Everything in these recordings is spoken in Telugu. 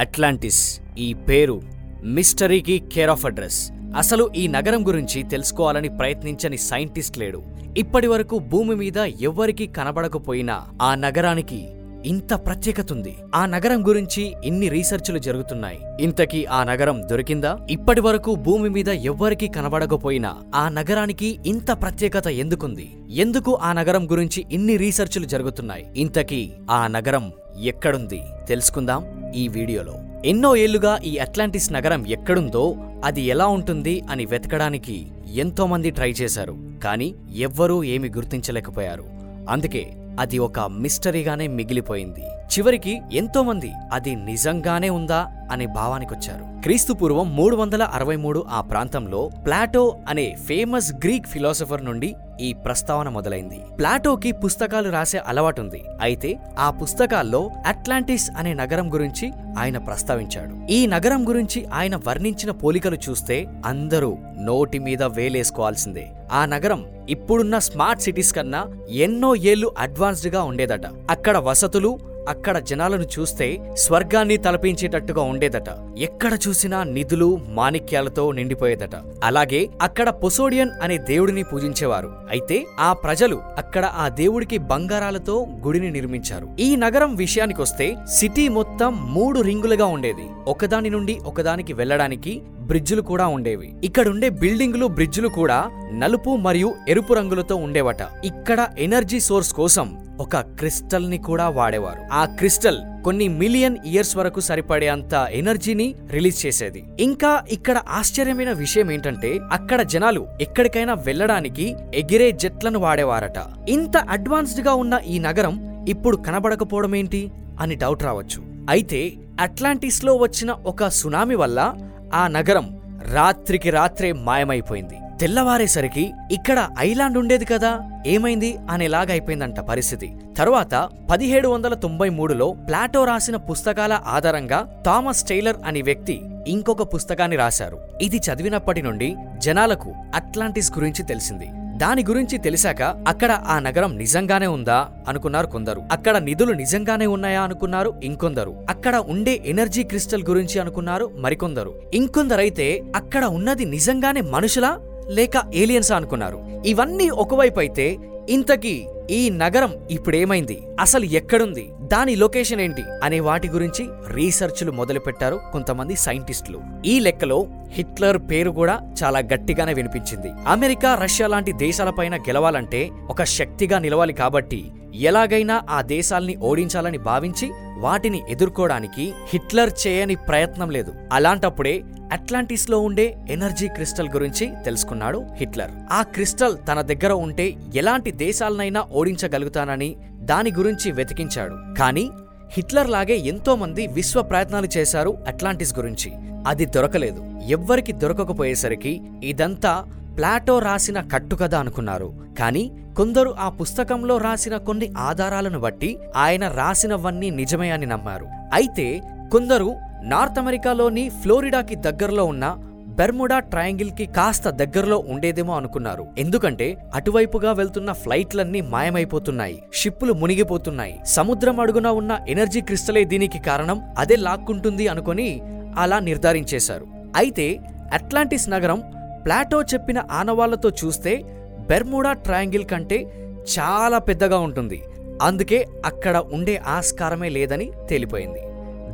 అట్లాంటిస్ ఈ పేరు మిస్టరీకి కేర్ ఆఫ్ అడ్రస్. అసలు ఈ నగరం గురించి తెలుసుకోవాలని ప్రయత్నించని సైంటిస్ట్ లేడు. ఇప్పటి వరకు భూమి మీద ఎవ్వరికీ కనబడకపోయినా ఆ నగరానికి ఇంత ప్రత్యేకత ఉంది. ఆ నగరం గురించి ఇన్ని రీసెర్చ్లు జరుగుతున్నాయి. ఇంతకీ ఆ నగరం దొరికిందా? ఇప్పటి వరకు భూమి మీద ఎవ్వరికీ కనబడకపోయినా ఆ నగరానికి ఇంత ప్రత్యేకత ఎందుకుంది? ఎందుకు ఆ నగరం గురించి ఇన్ని రీసెర్చ్లు జరుగుతున్నాయి? ఇంతకీ ఆ నగరం ఎక్కడుంది తెలుసుకుందాం ఈ వీడియోలో. ఎన్నో ఏళ్ళుగా ఈ అట్లాంటిస్ నగరం ఎక్కడుందో అది ఎలా ఉంటుంది అని వెతకడానికి ఎంతో మంది ట్రై చేశారు కానీ ఎవ్వరూ ఏమి గుర్తించలేకపోయారు. అందుకే అది ఒక మిస్టరీగానే మిగిలిపోయింది. చివరికి ఎంతో మంది అది నిజంగానే ఉందా అనే భావానికొచ్చారు. క్రీస్తు పూర్వం మూడు వందల అరవై మూడు ఆ ప్రాంతంలో ప్లాటో అనే ఫేమస్ గ్రీక్ ఫిలాసఫర్ నుండి ఈ ప్రస్తావన మొదలైంది. ప్లాటోకి పుస్తకాలు రాసే అలవాటుంది. అయితే ఆ పుస్తకాల్లో అట్లాంటిస్ అనే నగరం గురించి ఆయన ప్రస్తావించాడు. ఈ నగరం గురించి ఆయన వర్ణించిన పోలికలు చూస్తే అందరూ నోటి మీద వేలేసుకోవాల్సిందే. ఆ నగరం ఇప్పుడున్న స్మార్ట్ సిటీస్ కన్నా ఎన్నో ఏళ్ళు అడ్వాన్స్డ్గా ఉండేదట. అక్కడ వసతులు అక్కడ జనాలను చూస్తే స్వర్గాన్ని తలపించేటట్టుగా ఉండేదట. ఎక్కడ చూసినా నిధులు మాణిక్యాలతో నిండిపోయేదట. అలాగే అక్కడ పొసోడియన్ అనే దేవుడిని పూజించేవారు. అయితే ఆ ప్రజలు అక్కడ ఆ దేవుడికి బంగారాలతో గుడిని నిర్మించారు. ఈ నగరం విషయానికొస్తే సిటీ మొత్తం మూడు రింగులుగా ఉండేది. ఒకదాని నుండి ఒకదానికి వెళ్ళడానికి బ్రిడ్జులు కూడా ఉండేవి. ఇక్కడుండే బిల్డింగులు బ్రిడ్జులు కూడా నలుపు మరియు ఎరుపు రంగులతో ఉండేవట. ఇక్కడ ఎనర్జీ సోర్స్ కోసం ఒక క్రిస్టల్ని కూడా వాడేవారు. ఆ క్రిస్టల్ కొన్ని మిలియన్ ఇయర్స్ వరకు సరిపడే అంత ఎనర్జీని రిలీజ్ చేసేది. ఇంకా ఇక్కడ ఆశ్చర్యమైన విషయం ఏంటంటే అక్కడ జనాలు ఎక్కడికైనా వెళ్ళడానికి ఎగిరే జెట్లను వాడేవారట. ఇంత అడ్వాన్స్డ్గా ఉన్న ఈ నగరం ఇప్పుడు కనబడకపోవడం ఏంటి? అని డౌట్ రావచ్చు. అయితే అట్లాంటిస్లో వచ్చిన ఒక సునామీ వల్ల ఆ నగరం రాత్రికి రాత్రే మాయమైపోయింది. తెల్లవారేసరికి ఇక్కడ ఐలాండ్ ఉండేది కదా ఏమైంది అనేలాగైపోయిందంట అయిపోయిందంట పరిస్థితి. తరువాత పదిహేడు వందల తొంభై మూడులో ప్లాటో రాసిన పుస్తకాల ఆధారంగా థామస్ టైలర్ అనే వ్యక్తి ఇంకొక పుస్తకాన్ని రాశారు. ఇది చదివినప్పటి నుండి జనాలకు అట్లాంటిస్ గురించి తెలిసింది. దాని గురించి తెలిసాక అక్కడ ఆ నగరం నిజంగానే ఉందా అనుకున్నారు కొందరు. అక్కడ నిధులు నిజంగానే ఉన్నాయా అనుకున్నారు ఇంకొందరు. అక్కడ ఉండే ఎనర్జీ క్రిస్టల్ గురించి అనుకున్నారు మరికొందరు. ఇంకొందరైతే అక్కడ ఉన్నది నిజంగానే మనుషులా? లేక ఏలియన్సా అనుకున్నారు. ఇవన్నీ ఒకవైపు అయితే ఇంతకీ ఈ నగరం ఇప్పుడేమైంది? అసలు ఎక్కడుంది? దాని లొకేషన్ ఏంటి? అనే వాటి గురించి రీసెర్చ్లు మొదలుపెట్టారు కొంతమంది సైంటిస్టులు. ఈ లెక్కలో హిట్లర్ పేరు కూడా చాలా గట్టిగానే వినిపించింది. అమెరికా రష్యా లాంటి దేశాలపైన గెలవాలంటే ఒక శక్తిగా నిలవాలి కాబట్టి ఎలాగైనా ఆ దేశాల్ని ఓడించాలని భావించి వాటిని ఎదుర్కోవడానికి హిట్లర్ చేయని ప్రయత్నం లేదు. అలాంటప్పుడే అట్లాంటిస్లో ఉండే ఎనర్జీ క్రిస్టల్ గురించి తెలుసుకున్నాడు హిట్లర్. ఆ క్రిస్టల్ తన దగ్గర ఉంటే ఎలాంటి దేశాలనైనా ఓడించగలుగుతానని దాని గురించి వెతికించాడు. కానీ హిట్లర్ లాగే ఎంతో మంది విశ్వ ప్రయత్నాలు చేశారు అట్లాంటిస్ గురించి. అది దొరకలేదు. ఎవ్వరికి దొరకకపోయేసరికి ఇదంతా ప్లాటో రాసిన కట్టుకథ అనుకున్నారు. కానీ కొందరు ఆ పుస్తకంలో రాసిన కొన్ని ఆధారాలను బట్టి ఆయన రాసినవన్నీ నిజమే అని నమ్మారు. అయితే కొందరు నార్త్ అమెరికాలోని ఫ్లోరిడాకి దగ్గరలో ఉన్న బెర్ముడా ట్రయాంగిల్కి కాస్త దగ్గరలో ఉండేదేమో అనుకున్నారు. ఎందుకంటే అటువైపుగా వెళ్తున్న ఫ్లైట్లన్నీ మాయమైపోతున్నాయి. షిప్పులు మునిగిపోతున్నాయి. సముద్రం అడుగున ఉన్న ఎనర్జీ క్రిస్టలే దీనికి కారణం. అదే లాక్కుంటుంది అనుకొని అలా నిర్ధారించేశారు. అయితే అట్లాంటిస్ నగరం ప్లాటో చెప్పిన ఆనవాళ్ళతో చూస్తే బెర్ముడా ట్రయాంగిల్ కంటే చాలా పెద్దగా ఉంటుంది. అందుకే అక్కడ ఉండే ఆస్కారమే లేదని తేలిపోయింది.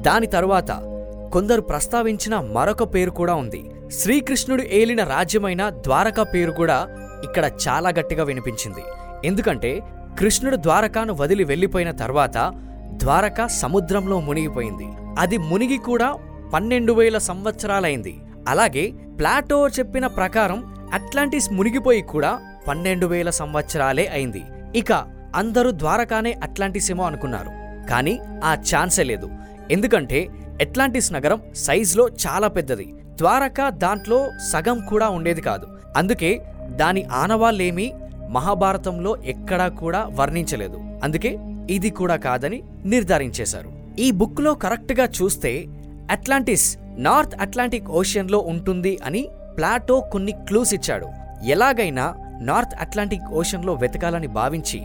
దాని తరువాత కొందరు ప్రస్తావించిన మరొక పేరు కూడా ఉంది. శ్రీకృష్ణుడు ఏలిన రాజ్యమైన ద్వారకా పేరు కూడా ఇక్కడ చాలా గట్టిగా వినిపించింది. ఎందుకంటే కృష్ణుడు ద్వారకాను వదిలి వెళ్ళిపోయిన తర్వాత ద్వారక సముద్రంలో మునిగిపోయింది. అది మునిగి కూడా పన్నెండు వేల సంవత్సరాలైంది. అలాగే ప్లాటో చెప్పిన ప్రకారం అట్లాంటిస్ మునిగిపోయి కూడా పన్నెండు వేల సంవత్సరాలే అయింది. ఇక అందరూ ద్వారకానే అట్లాంటిస్ ఏమో అనుకున్నారు. కానీ ఆ ఛాన్సే లేదు. ఎందుకంటే అట్లాంటిస్ నగరం సైజులో చాలా పెద్దది. ద్వారకా దాంట్లో సగం కూడా ఉండేది కాదు. అందుకే దాని ఆనవాళ్ళేమీ మహాభారతంలో ఎక్కడా కూడా వర్ణించలేదు. అందుకే ఇది కూడా కాదని నిర్ధారించేశారు. ఈ బుక్లో కరెక్ట్గా చూస్తే అట్లాంటిస్ నార్త్ అట్లాంటిక్ ఓషియన్లో ఉంటుంది అని ప్లాటో కొన్ని క్లూస్ ఇచ్చాడు. ఎలాగైనా నార్త్ అట్లాంటిక్ ఓషన్లో వెతకాలని భావించి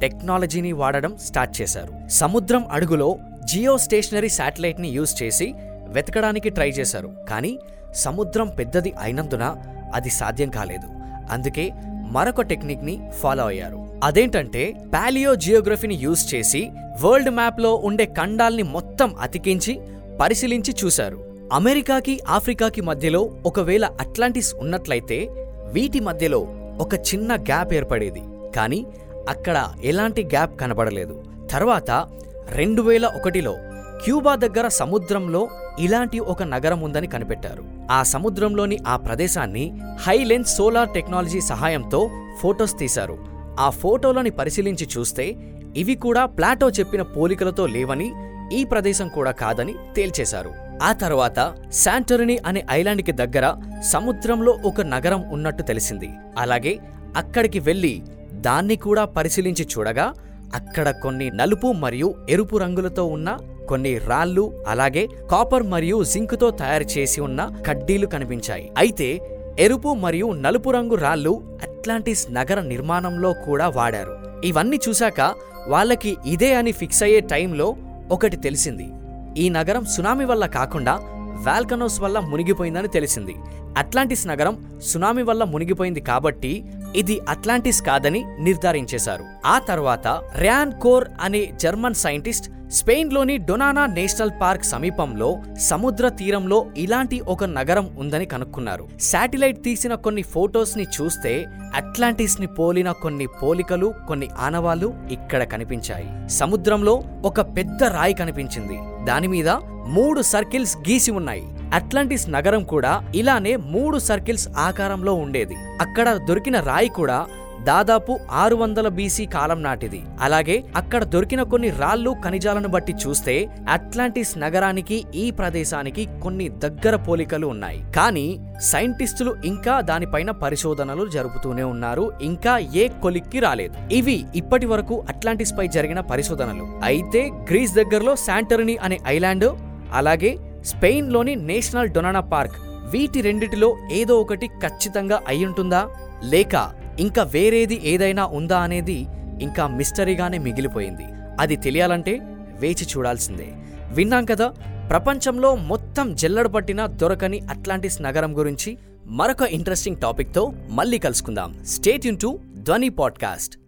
టెక్నాలజీని వాడడం స్టార్ట్ చేశారు. సముద్రం అడుగులో జియో స్టేషనరీ శాటిలైట్ని యూజ్ చేసి వెతకడానికి ట్రై చేశారు. కానీ సముద్రం పెద్దది అయినందున అది సాధ్యం కాలేదు. అందుకే మరొక టెక్నిక్ని ఫాలో అయ్యారు. అదేంటంటే పాలియో జియోగ్రఫీని యూజ్ చేసి వరల్డ్ మ్యాప్లో ఉండే ఖండాల్ని మొత్తం అతికించి పరిశీలించి చూశారు. అమెరికాకి ఆఫ్రికాకి మధ్యలో ఒకవేళ అట్లాంటిస్ ఉన్నట్లయితే వీటి మధ్యలో ఒక చిన్న గ్యాప్ ఏర్పడేది. కానీ అక్కడ ఎలాంటి గ్యాప్ కనబడలేదు. తర్వాత రెండు వేల ఒకటిలో క్యూబా దగ్గర సముద్రంలో ఇలాంటి ఒక నగరం ఉందని కనిపెట్టారు. ఆ సముద్రంలోని ఆ ప్రదేశాన్ని హైలెన్స్ సోలార్ టెక్నాలజీ సహాయంతో ఫోటోస్ తీశారు. ఆ ఫోటోలని పరిశీలించి చూస్తే ఇవి కూడా ప్లాటో చెప్పిన పోలికలతో లేవని ఈ ప్రదేశం కూడా కాదని తేల్చేశారు. ఆ తర్వాత శాంటరిని అనే ఐలాండ్కి దగ్గర సముద్రంలో ఒక నగరం ఉన్నట్టు తెలిసింది. అలాగే అక్కడికి వెళ్ళి దాన్ని కూడా పరిశీలించి చూడగా అక్కడ కొన్ని నలుపు మరియు ఎరుపు రంగులతో ఉన్న కొన్ని రాళ్ళు అలాగే కాపర్ మరియు జింకుతో తయారు చేసి ఉన్న కడ్డీలు కనిపించాయి. అయితే ఎరుపు మరియు నలుపు రంగు రాళ్ళు అట్లాంటిస్ నగర నిర్మాణంలో కూడా వాడారు. ఇవన్నీ చూశాక వాళ్ళకి ఇదే అని ఫిక్స్ అయ్యే టైంలో ఒకటి తెలిసింది. ఈ నగరం సునామీ వల్ల కాకుండా వాల్కనోస్ వల్ల మునిగిపోయిందని తెలిసింది. అట్లాంటిస్ నగరం సునామీ వల్ల మునిగిపోయింది కాబట్టి ఇది అట్లాంటిస్ కాదని నిర్ధారించేశారు. ఆ తర్వాత ర్యాన్ కోర్ అనే జర్మన్ సైంటిస్ట్ స్పెయిన్లోని డొనానా నేషనల్ పార్క్ సమీపంలో సముద్ర తీరంలో ఇలాంటి ఒక నగరం ఉందని కనుక్కున్నారు. శాటిలైట్ తీసిన కొన్ని ఫోటోస్ని చూస్తే అట్లాంటిస్ని పోలిన కొన్ని పోలికలు కొన్ని ఆనవాళ్ళు ఇక్కడ కనిపించాయి. సముద్రంలో ఒక పెద్ద రాయి కనిపించింది. దాని మీద మూడు సర్కిల్స్ గీసి ఉన్నాయి. అట్లాంటిస్ నగరం కూడా ఇలానే మూడు సర్కిల్స్ ఆకారంలో ఉండేది. అక్కడ దొరికిన రాయి కూడా దాదాపు ఆరు వందల బీసీ కాలం నాటిది. అలాగే అక్కడ దొరికిన కొన్ని రాళ్ళు ఖనిజాలను బట్టి చూస్తే అట్లాంటిస్ నగరానికి ఈ ప్రదేశానికి కొన్ని దగ్గర పోలికలు ఉన్నాయి. కానీ సైంటిస్టులు ఇంకా దానిపైన పరిశోధనలు జరుపుతూనే ఉన్నారు. ఇంకా ఏ కొలిక్కి రాలేదు. ఇవి ఇప్పటి వరకు అట్లాంటిస్ పై జరిగిన పరిశోధనలు. అయితే గ్రీస్ దగ్గరలో శాంటర్ని అనే ఐలాండ్ అలాగే స్పెయిన్లోని నేషనల్ డొనానా పార్క్ వీటి రెండిటిలో ఏదో ఒకటి ఖచ్చితంగా అయ్యుంటుందా? లేక ఇంకా వేరేది ఏదైనా ఉందా అనేది ఇంకా మిస్టరీగానే మిగిలిపోయింది. అది తెలియాలంటే వేచి చూడాల్సిందే. విన్నాం కదా ప్రపంచంలో మొత్తం జల్లడ పట్టిన దొరకని అట్లాంటిస్ నగరం గురించి మరొక ఇంట్రెస్టింగ్ టాపిక్తో మళ్ళీ కలుసుకుందాం. స్టేట్ యూన్ టు ధ్వని పాడ్కాస్ట్.